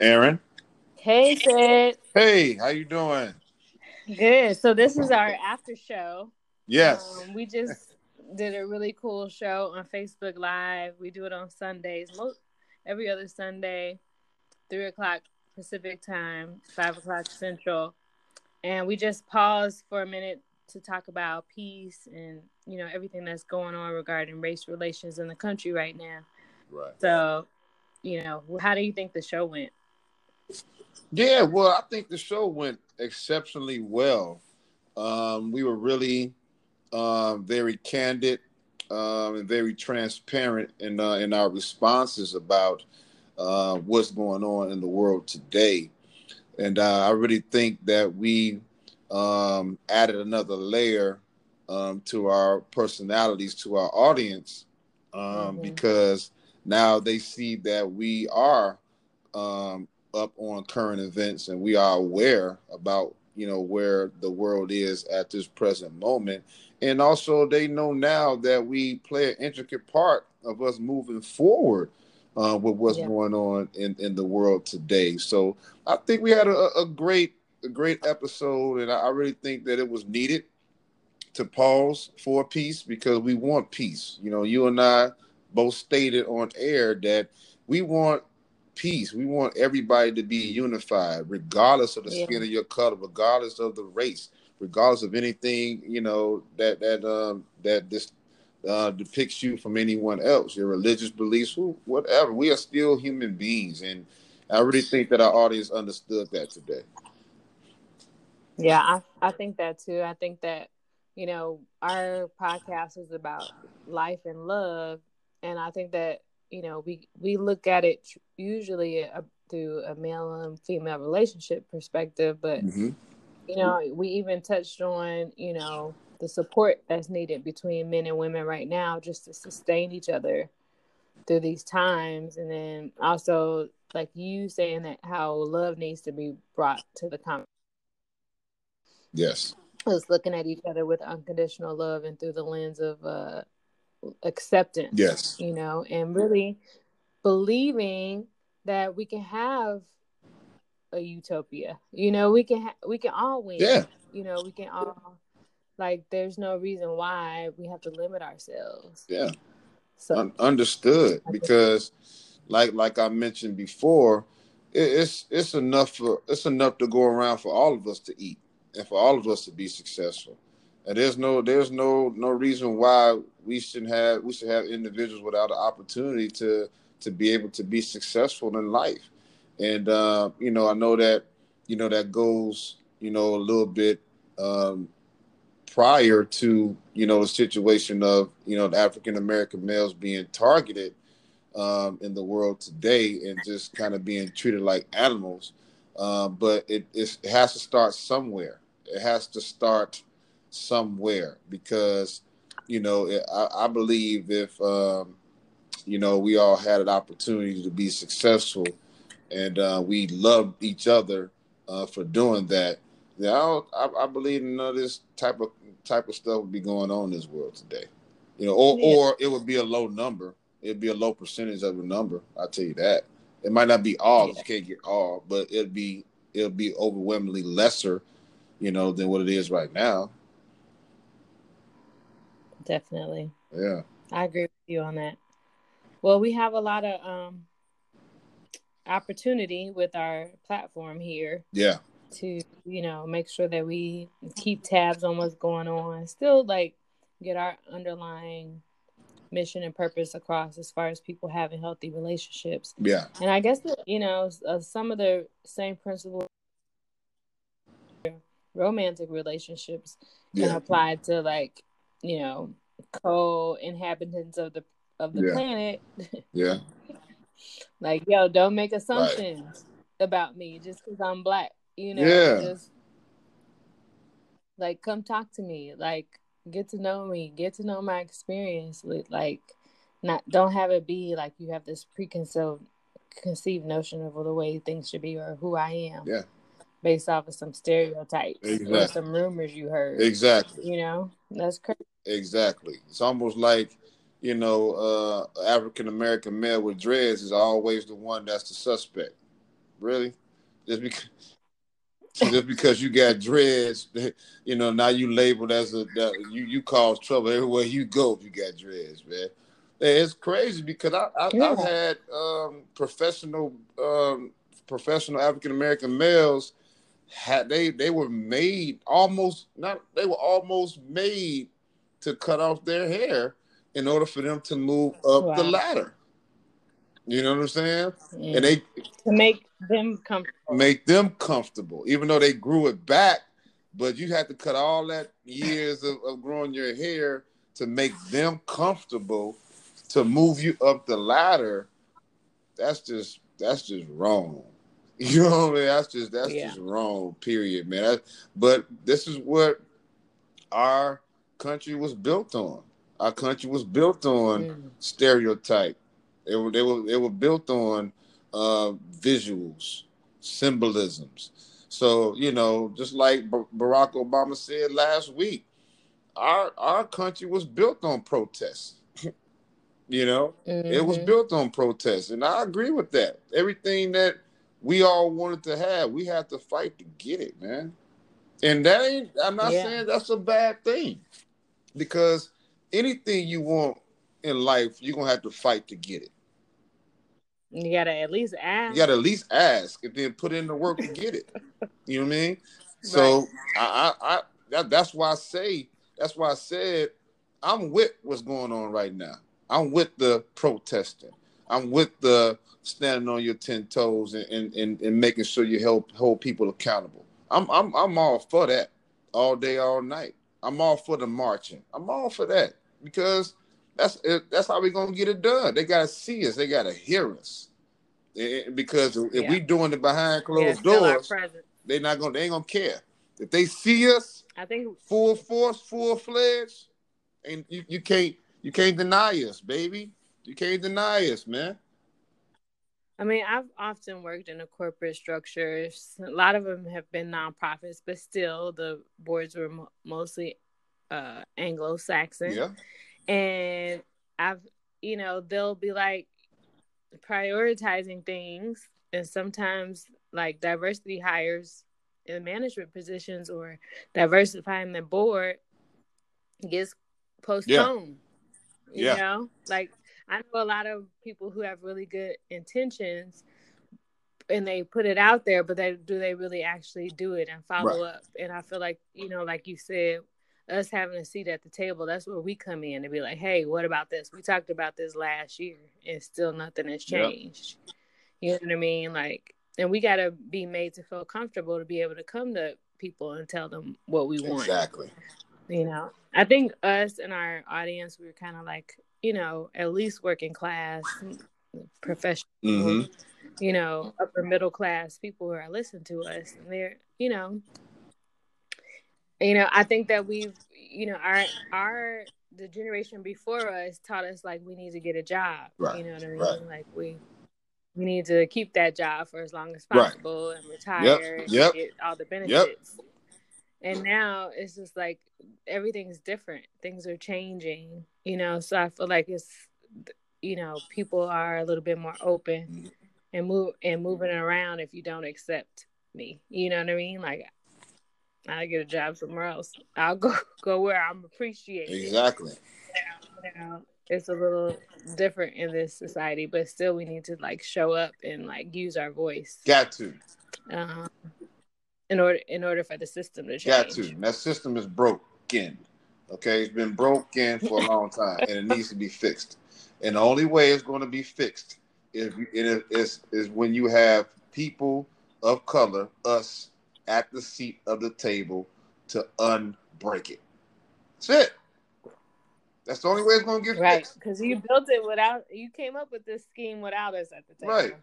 Aaron. Hey, Sid. Hey, how you doing? Good. So this is our after show. Yes. Um, we just did a really cool show on Facebook Live. We do it on Sundays, most every other Sunday, three o'clock Pacific time, five o'clock Central, and we just paused for a minute to talk about peace and you know everything that's going on regarding race relations in the country right now. Right. So, you know, how do you think the show went? Yeah, well, I think the show went exceptionally well. Um, we were really um, very candid um, and very transparent in uh, in our responses about uh, what's going on in the world today, and uh, I really think that we um, added another layer um, to our personalities, to our audience, um, mm-hmm. because now they see that we are um, up on current events and we are aware about you know where the world is at this present moment. And also they know now that we play an intricate part of us moving forward uh, with what's yeah. going on in, in the world today. So i think we had a, a great a great episode and I, really think that it was needed to pause for peace because we want peace. You know you and i both stated on air that we want peace. We want everybody to be unified, regardless of the yeah. skin of your color, regardless of the race, regardless of anything you know that that um that this uh, depicts you from anyone else, your religious beliefs, whatever. We are still human beings, and I really think that our audience understood that today. Yeah, I I think that too. I think that you know our podcast is about life and love, and I think that you know we we look at it usually a, through a male and female relationship perspective but mm-hmm. you know we even touched on you know the support that's needed between men and women right now just to sustain each other through these times and then also like you saying that how love needs to be brought to the conversation yes us looking at each other with unconditional love and through the lens of uh acceptance. Yes. You know, and really believing that we can have a utopia. You know, we can ha- we can all win. Yeah. You know, we can all like there's no reason why we have to limit ourselves. Yeah. So Un- understood because like like I mentioned before, it, it's it's enough for it's enough to go around for all of us to eat and for all of us to be successful. And there's no there's no no reason why we shouldn't have we should have individuals without an opportunity to to be able to be successful in life. And uh, you know, I know that you know that goes you know a little bit um, prior to you know the situation of you know the African American males being targeted um, in the world today and just kind of being treated like animals. Um, but it, it has to start somewhere. It has to start somewhere because you know I, I believe if um, you know we all had an opportunity to be successful and uh, we loved each other uh, for doing that then I, I, I, believe none of this type of type of stuff would be going on in this world today you know or, yeah. or it would be a low number it'd be a low percentage of a number i'll tell you that it might not be all yeah. you can't get all but it'll be it'll be overwhelmingly lesser you know than what it is right now definitely. Yeah. I agree with you on that. Well, we have a lot of um opportunity with our platform here. Yeah. To, you know, make sure that we keep tabs on what's going on. Still like get our underlying mission and purpose across as far as people having healthy relationships. Yeah. And I guess that, you know, uh, some of the same principles romantic relationships can yeah. apply to like you know, co-inhabitants of the of the yeah. planet. yeah. like, yo, don't make assumptions right. about me just because I'm black. You know, yeah. just like come talk to me. Like, get to know me, get to know my experience. Like, not don't have it be like you have this preconceived conceived notion of the way things should be or who I am. Yeah based off of some stereotypes exactly. or some rumors you heard. Exactly. You know, that's crazy. Exactly. It's almost like, you know, uh, African American male with dreads is always the one that's the suspect. Really? Just because just because you got dreads, you know, now you labeled as a you you cause trouble everywhere you go if you got dreads, man. It's crazy because I, I have had um, professional um, professional African American males had they they were made almost not they were almost made to cut off their hair in order for them to move up wow. the ladder. You know what I'm saying? And they to make them comfortable. Make them comfortable, even though they grew it back, but you had to cut all that years of, of growing your hair to make them comfortable to move you up the ladder. That's just that's just wrong. You know what I mean? That's just that's yeah. just wrong. Period, man. but this is what our country was built on. Our country was built on mm. stereotype. They were they were they were built on uh, visuals, symbolisms. So you know, just like Barack Obama said last week, our our country was built on protests. you know, mm-hmm. it was mm-hmm. built on protests, and I agree with that. Everything that we all wanted to have. We had to fight to get it, man. And that ain't, I'm not yeah. saying that's a bad thing because anything you want in life, you're going to have to fight to get it. You got to at least ask. You got to at least ask and then put in the work to get it. you know what I mean? So right. I, I, I that, that's why I say, that's why I said I'm with what's going on right now. I'm with the protesting. I'm with the standing on your ten toes and, and, and, and making sure you help hold people accountable. I'm I'm I'm all for that all day, all night. I'm all for the marching. I'm all for that because that's that's how we're gonna get it done. They gotta see us. They gotta hear us. Because if yeah. we doing it behind closed yeah, doors, they're not gonna they ain't gonna care. If they see us, I think full force, full fledged, and you, you can't you can't deny us, baby. You can't deny us, man. I mean, I've often worked in a corporate structure. A lot of them have been nonprofits, but still, the boards were mo- mostly uh, Anglo-Saxon. Yeah. And I've, you know, they'll be like prioritizing things, and sometimes like diversity hires in management positions or diversifying the board gets postponed. Yeah. You yeah. know, like I know a lot of people who have really good intentions and they put it out there, but they do they really actually do it and follow right. up? And I feel like, you know, like you said, us having a seat at the table, that's where we come in to be like, hey, what about this? We talked about this last year and still nothing has changed. Yep. You know what I mean? Like, and we got to be made to feel comfortable to be able to come to people and tell them what we want. Exactly. You know, I think us and our audience, we are kind of like you know, at least working class, professional, mm-hmm. you know, upper middle class people who are listening to us. And they're, you know, you know, I think that we've, you know, our our the generation before us taught us like we need to get a job. Right. You know what I mean? Right. Like we we need to keep that job for as long as possible right. and retire yep. Yep. and get all the benefits. Yep. And now it's just like everything's different. Things are changing, you know. So I feel like it's, you know, people are a little bit more open and move and moving around if you don't accept me. You know what I mean? Like I get a job somewhere else. I'll go go where I'm appreciated. Exactly. You know, it's a little different in this society, but still we need to like show up and like use our voice. Got to. Um, in order in order for the system to change. Got to. that system is broken. Okay, it's been broken for a long time, and it needs to be fixed. And the only way it's going to be fixed is is is when you have people of color, us, at the seat of the table to unbreak it. That's it. That's the only way it's going to get right. fixed. Because you built it without, you came up with this scheme without us at the table. Right.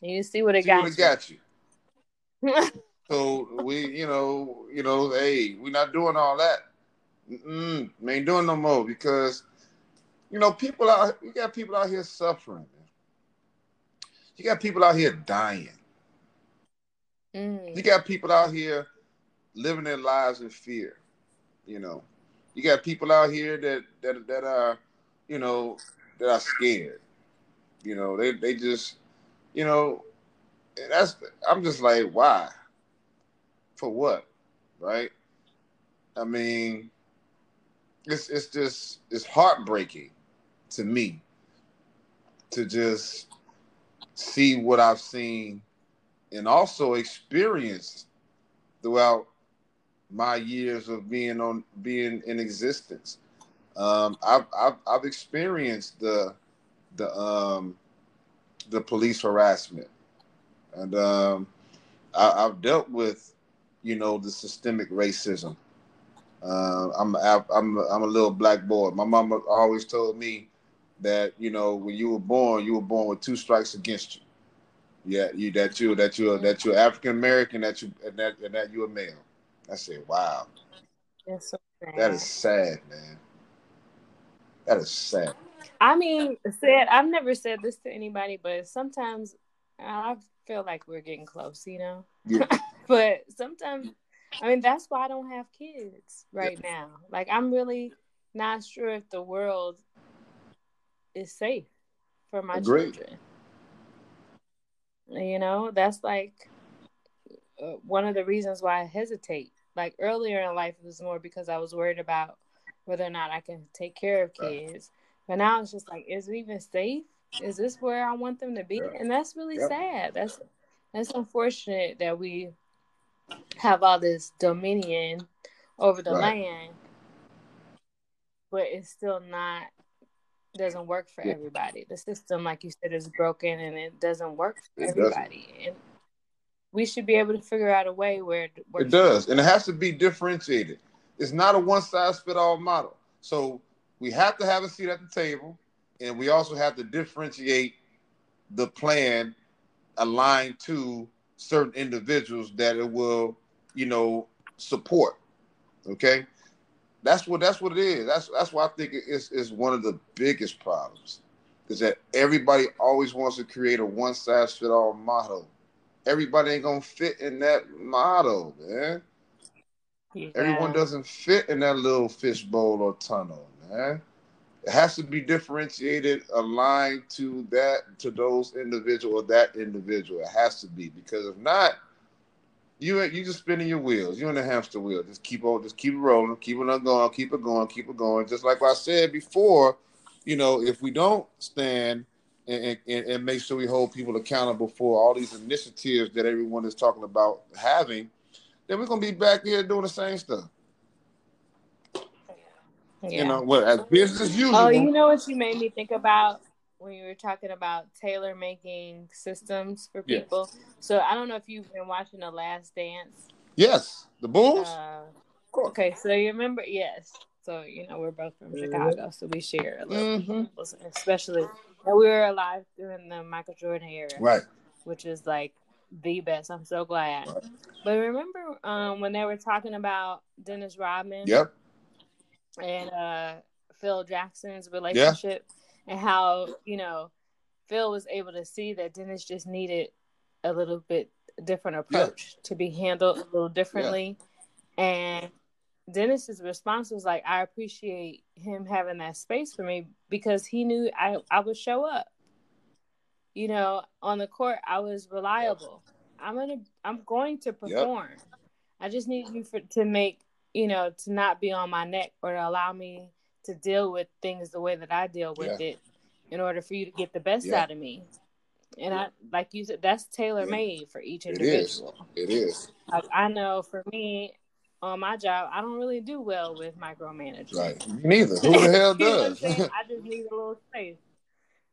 You see what it see got. What it got you. So we, you know, you know, hey, we're not doing all that. Mm-mm, we ain't doing no more because, you know, people out, you got people out here suffering. You got people out here dying. Mm. You got people out here living their lives in fear. You know, you got people out here that that that are, you know, that are scared. You know, they they just, you know, that's I'm just like, why? For what? Right? I mean, it's it's just it's heartbreaking to me to just see what I've seen and also experienced throughout my years of being on being in existence. Um, I've, I've I've experienced the the um, the police harassment, and um, I, have dealt with you know the systemic racism. Uh, I'm I'm I'm a little black boy. My mama always told me that you know when you were born, you were born with two strikes against you. Yeah, you that you that you that you're African American, that you and that and that you're a male. I said, wow. That's so sad. That is sad, man. That is sad. I mean, said I've never said this to anybody, but sometimes I feel like we're getting close, you know. Yeah. but sometimes, I mean, that's why I don't have kids right yeah. now. Like, I'm really not sure if the world is safe for my Agreed. children. You know, that's like uh, one of the reasons why I hesitate. Like earlier in life, it was more because I was worried about whether or not I can take care of kids. But now it's just like, is it even safe? Is this where I want them to be? And that's really sad. That's that's unfortunate that we have all this dominion over the right. land, but it's still not doesn't work for yeah. everybody. The system, like you said, is broken and it doesn't work for it everybody. Doesn't. And we should be able to figure out a way where it, it does, and it has to be differentiated. It's not a one size fit all model. So we have to have a seat at the table, and we also have to differentiate the plan aligned to certain individuals that it will, you know, support. Okay, that's what that's what it is. That's that's why I think it's is one of the biggest problems, is that everybody always wants to create a one size fit all model. Everybody ain't gonna fit in that model, man. Yeah. Everyone doesn't fit in that little fishbowl or tunnel, man. It has to be differentiated, aligned to that, to those individual or that individual. It has to be because if not, you you just spinning your wheels. You're in the hamster wheel. Just keep on, just keep it rolling, keep it going, keep it going, keep it going. Just like I said before, you know, if we don't stand and, and, and make sure we hold people accountable for all these initiatives that everyone is talking about having, then we're gonna be back here doing the same stuff. Yeah. You know, what as business as usual. Oh, you know what you made me think about when you were talking about tailor making systems for people. Yes. So I don't know if you've been watching The Last Dance. Yes, the Bulls. Uh, okay, so you remember? Yes. So you know we're both from mm-hmm. Chicago, so we share a little, mm-hmm. especially and we were alive during the Michael Jordan era, right? Which is like the best. I'm so glad. Right. But remember um, when they were talking about Dennis Rodman? Yep. And uh, Phil Jackson's relationship. Yeah and how you know Phil was able to see that Dennis just needed a little bit different approach yeah. to be handled a little differently, yeah. and Dennis's response was like, "I appreciate him having that space for me because he knew I I would show up. You know, on the court, I was reliable. I'm gonna I'm going to perform. Yep. I just need you for to make you know to not be on my neck or to allow me to deal with things the way that I deal with yeah. it in order for you to get the best yeah. out of me. And I, like you said, that's tailor made for each individual. It is. It is. Like I know for me, on my job, I don't really do well with micromanaging. Right. Neither. Who the hell does? I just need a little space.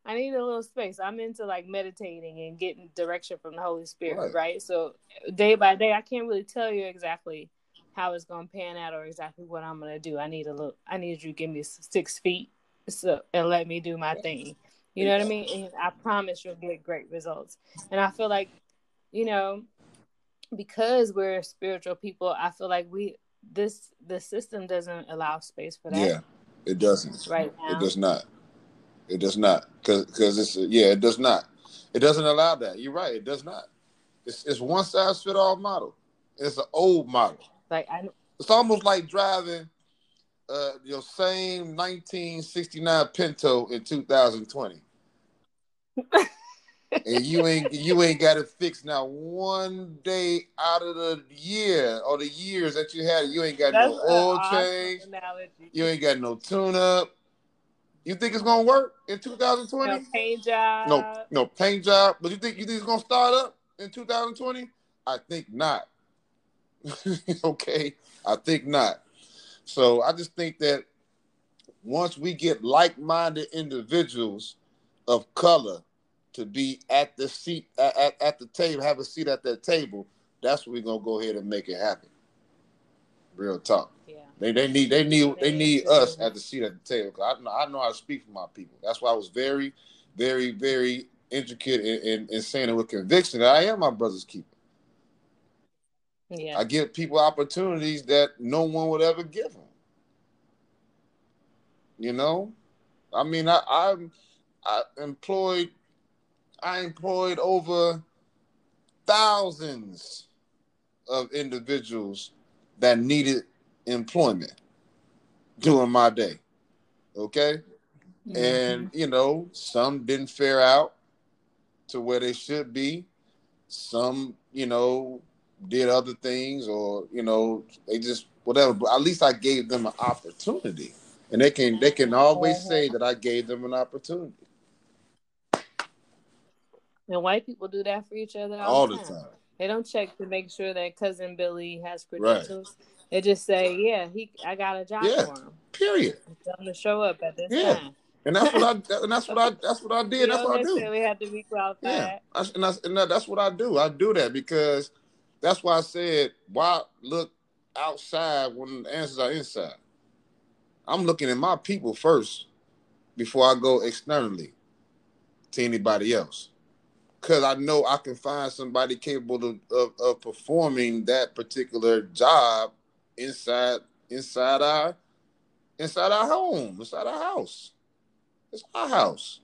I need a little space. I'm into like meditating and getting direction from the Holy Spirit, right? right? So day by day, I can't really tell you exactly how it's gonna pan out or exactly what I'm gonna do. I need a look. I need you to give me six feet so and let me do my thing. You know what I mean? And I promise you'll get great results. And I feel like, you know, because we're spiritual people, I feel like we this the system doesn't allow space for that. Yeah, it doesn't. Right now, it does not. It does not because because it's yeah, it does not. It doesn't allow that. You're right. It does not. It's it's one size fit all model. It's an old model. Like I, it's almost like driving uh, your same 1969 Pinto in 2020. and and you ain't you ain't got it fixed now one day out of the year or the years that you had. You ain't got That's no oil awesome change. analogy. You ain't got no tune up. You think it's gonna work in 2020? no 2020? paint job. No, no paint job. But you think you think it's gonna start up in 2020? I think not. okay, I think not. So I just think that once we get like-minded individuals of color to be at the seat at, at, the table, have a seat at that table, that's when we're gonna go ahead and make it happen. Real talk. Yeah. They, they need they need they need us at the seat at the table. I know I know how to speak for my people. That's why I was very, very, very intricate in, in, in saying it with conviction that I am my brother's keeper. Yeah. I give people opportunities that no one would ever give them. You know, I mean, I I'm I employed I employed over thousands of individuals that needed employment during my day. Okay, Mm-hmm. and you know, some didn't fare out to where they should be. Some, you know, did other things, or you know, they just whatever. But at least I gave them an opportunity, and they can they can always say that I gave them an opportunity and white people do that for each other all, all the time. time. They don't check to make sure that cousin Billy has credentials. They just say, "Yeah, he, I got a job Yeah. for him. Period. Tell him to show up at this Yeah. time." And that's what I and that's what I that's what I You did. That's what I do. necessarily have to be qualified. Yeah, I, and, that's, and that's what I do. I do that because that's why I said, why look outside when the answers are inside? I'm looking at my people first before I go externally to anybody else. Because I know I can find somebody capable of, of, of performing that particular job inside inside our inside our home, inside our house. It's our house.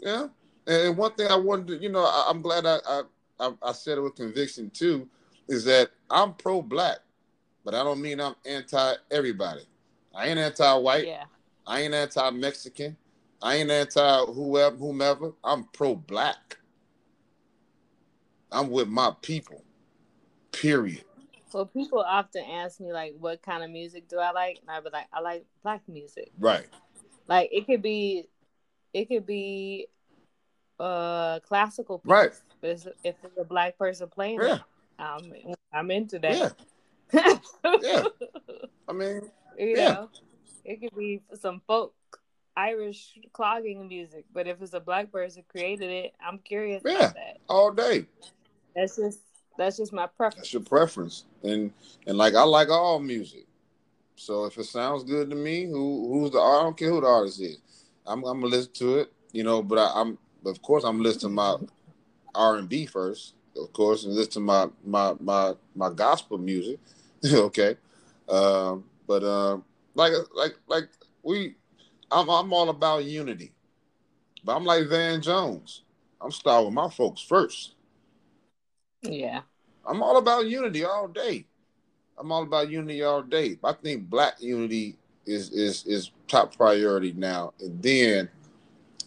Yeah. And one thing I wanted to, you know, I, I'm glad I, I I I said it with conviction too, is that I'm pro-black, but I don't mean I'm anti everybody. I ain't anti-white. Yeah. I ain't anti-Mexican. I ain't anti whoever whomever. I'm pro-black. I'm with my people. Period. Well, people often ask me like, "What kind of music do I like?" And I be like, "I like black music." Right. Like it could be, it could be, uh, classical piece, Right. But it's, if it's a black person playing Yeah. it, I'm I'm into Yeah. that. Yeah. I mean, you Yeah. know, it could be some folk Irish clogging music, but if it's a black person created it, I'm curious Yeah. about that. all day. That's just that's just my preference. That's your preference, and and like I like all music. So if it sounds good to me, who who's the I don't care who the artist is, I'm I'm gonna listen to it. You know, but I, I'm of course I'm listening to my R and B first, of course, and listen to my my my my gospel music. okay, um, but um, like like like we, I'm I'm all about unity, but I'm like Van Jones. I'm starting with my folks first. Yeah. I'm all about unity all day. I'm all about unity all day. I think black unity is is is top priority now. And then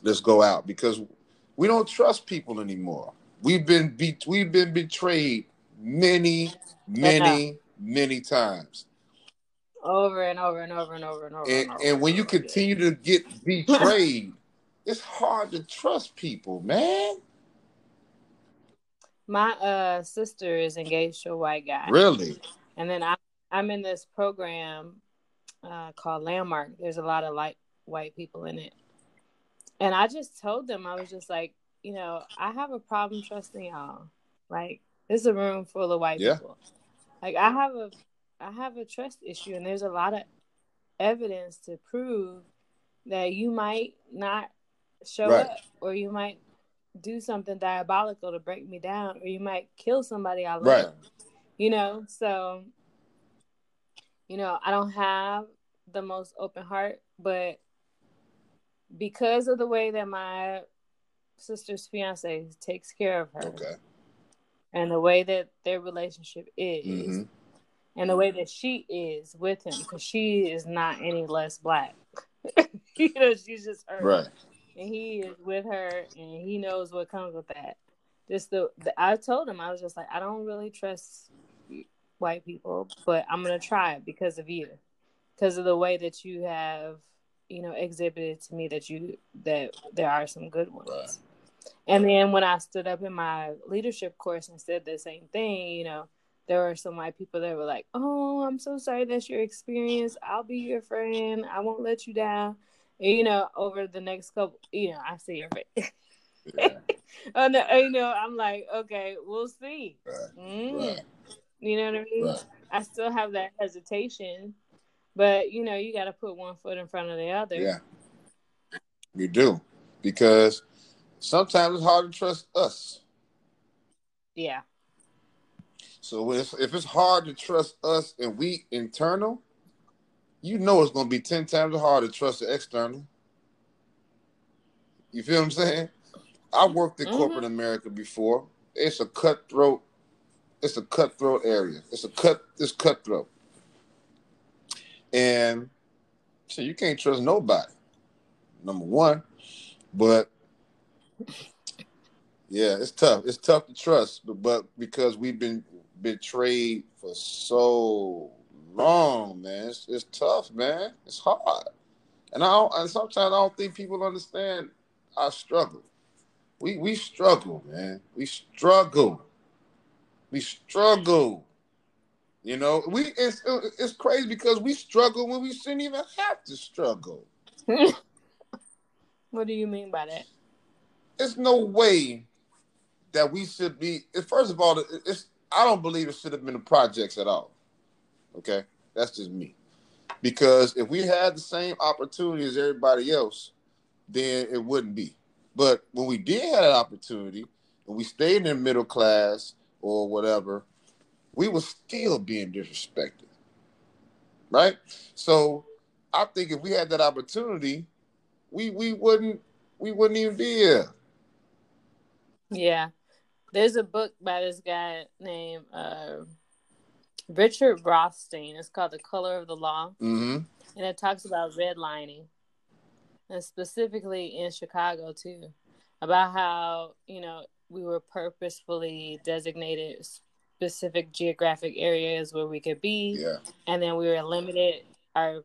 let's go out because we don't trust people anymore. We've been be- we've been betrayed many, many, many times. Over and over and over and over and over. And over and when you over again. continue to get betrayed, it's hard to trust people, man. My uh sister is engaged to a white guy. Really? And then I I'm in this program uh called Landmark. There's a lot of like white people in it. And I just told them I was just like, you know, I have a problem trusting y'all. Like this is a room full of white Yeah. people. Like I have a I have a trust issue and there's a lot of evidence to prove that you might not show Right. up or you might do something diabolical to break me down or you might kill somebody I love. Right. You know, so you know, I don't have the most open heart, but because of the way that my sister's fiance takes care of her Okay. and the way that their relationship is hmm and the way that she is with him because she is not any less black you know she's just her Right. and he is with her, and he knows what comes with that. Just the, the I told him I was just like I don't really trust white people, but I'm gonna try it because of you, because of the way that you have, you know, exhibited to me that you that there are some good ones. Right. And then when I stood up in my leadership course and said the same thing, you know, there were some white people that were like, "Oh, I'm so sorry that's your experience. I'll be your friend. I won't let you down." And, you know, over the next couple, you know, I see your face. Yeah. oh no, you know, I'm like, okay, we'll see. Right. Mm. Right. You know what I mean? I still have that hesitation, but you know, you got to put one foot in front of the other. Yeah, you do, because sometimes it's hard to trust us. Yeah. So if if it's hard to trust us and we internal, you know it's going to be ten times harder to trust the external. You feel what I'm saying? I worked in mm-hmm. corporate America before. It's a cutthroat. It's a cutthroat area. It's a cut. It's cutthroat, and so you can't trust nobody. Number one, but yeah, it's tough. It's tough to trust, but, but because we've been betrayed for so long, man, it's, it's tough, man. It's hard, and I don't, and sometimes I don't think people understand our struggle. We we struggle, man. We struggle. We struggle. You know, we it's it's crazy because we struggle when we shouldn't even have to struggle. what do you mean by that? There's no way that we should be. First of all, it's I don't believe it should have been the projects at all. Okay, that's just me. Because if we had the same opportunity as everybody else, then it wouldn't be. But when we did have an opportunity, and we stayed in the middle class or whatever, we were still being disrespected. Right? So I think if we had that opportunity, we we wouldn't we wouldn't even be here. Yeah. There's a book by this guy named uh, Richard Rothstein. It's called The Color of the Law. Mm-hmm. And it talks about redlining. And specifically in Chicago too. About how, you know, we were purposefully designated specific geographic areas where we could be. Yeah. And then we were limited our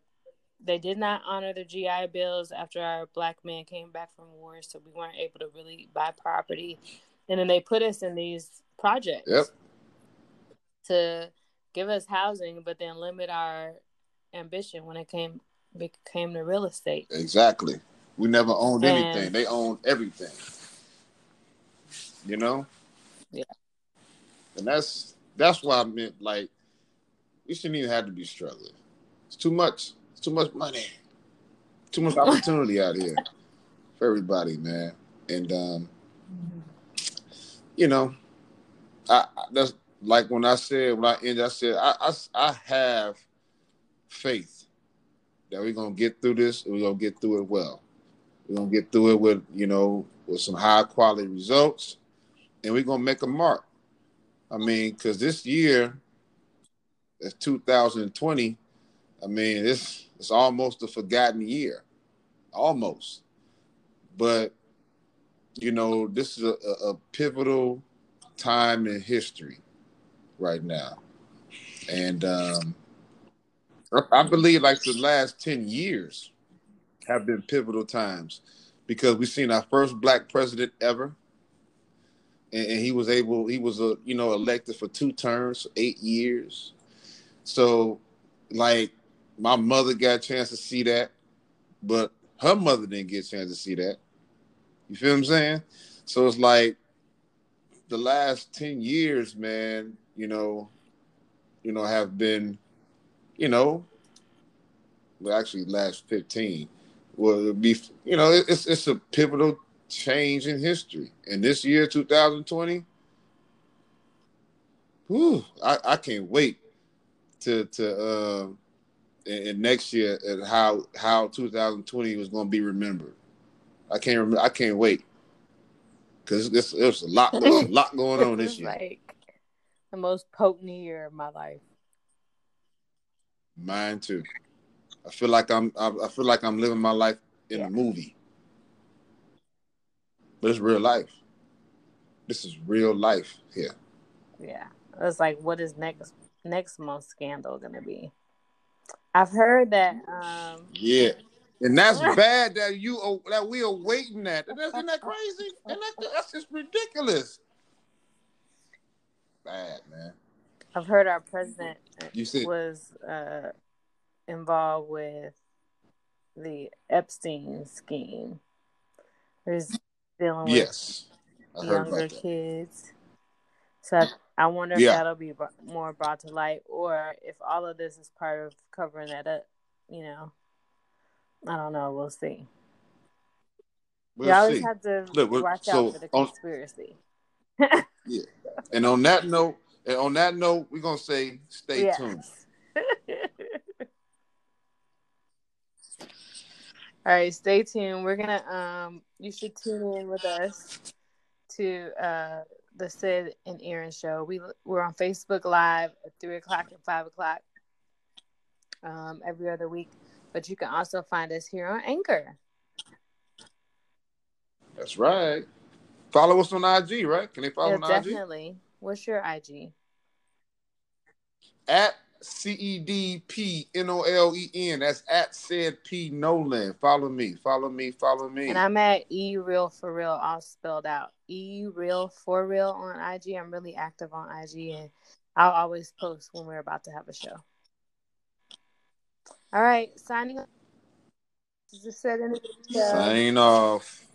they did not honor the GI bills after our black men came back from war, so we weren't able to really buy property and then they put us in these projects yep. to give us housing, but then limit our ambition when it came became to real estate. Exactly. We never owned and, anything. They owned everything. You know? Yeah. And that's that's why I meant like we shouldn't even have to be struggling. It's too much. It's too much money. Too much opportunity out here for everybody, man. And um you know, I, that's like when I said when I ended, I said I, I, I have faith that we're gonna get through this and we're gonna get through it well. We're gonna get through it with you know with some high quality results, and we're gonna make a mark. I mean, because this year, it's 2020. I mean, it's it's almost a forgotten year, almost. But you know, this is a, a, pivotal time in history right now. And um, I believe like the last 10 years have been pivotal times because we've seen our first black president ever. And, and he was able, he was, a, you know, elected for two terms, eight years. So, like, my mother got a chance to see that, but her mother didn't get a chance to see that. You feel what I'm saying? So it's like the last 10 years, man, you know, you know, have been, you know, well, actually last 15 will be, you know, it's it's a pivotal change in history. And this year, 2020, whew, I, I can't wait to to uh, and next year at how how 2020 was going to be remembered. I can't remember. I can't wait because there's, a lot, a lot going on this year. Like the most potent year of my life. Mine too. I feel like I'm. I, feel like I'm living my life in yeah. a movie. But it's real life. This is real life here. Yeah. It's like what is next next month's scandal gonna be? I've heard that um Yeah. And that's bad that you that we are waiting at. Isn't that crazy? And that, that's just ridiculous. Bad man. I've heard our president you see, was uh, involved with the Epstein scheme. There's dealing with yes, younger kids. So I, I wonder if that'll be more brought to light, or if all of this is part of covering that up. You know, I don't know. We'll see. we'll you always see. have to Look, watch so out for the on- conspiracy. And on that note, and on that note, we're gonna say stay Yes. tuned. All right, stay tuned. We're gonna um you should tune in with us to uh the Sid and Aaron show. We we're on Facebook Live at three o'clock and five o'clock um every other week. But you can also find us here on Anchor. That's right. Follow us on IG, right? Can they follow Yeah, on IG? definitely. What's your IG? At C E D P N O L E N. That's at Ced P Nolen. Follow me. Follow me. Follow me. And I'm at E Real for Real, all spelled out. E Real for Real on IG. I'm really active on IG, and I'll always post when we're about to have a show. All right, signing off. Just said in the. Sign off.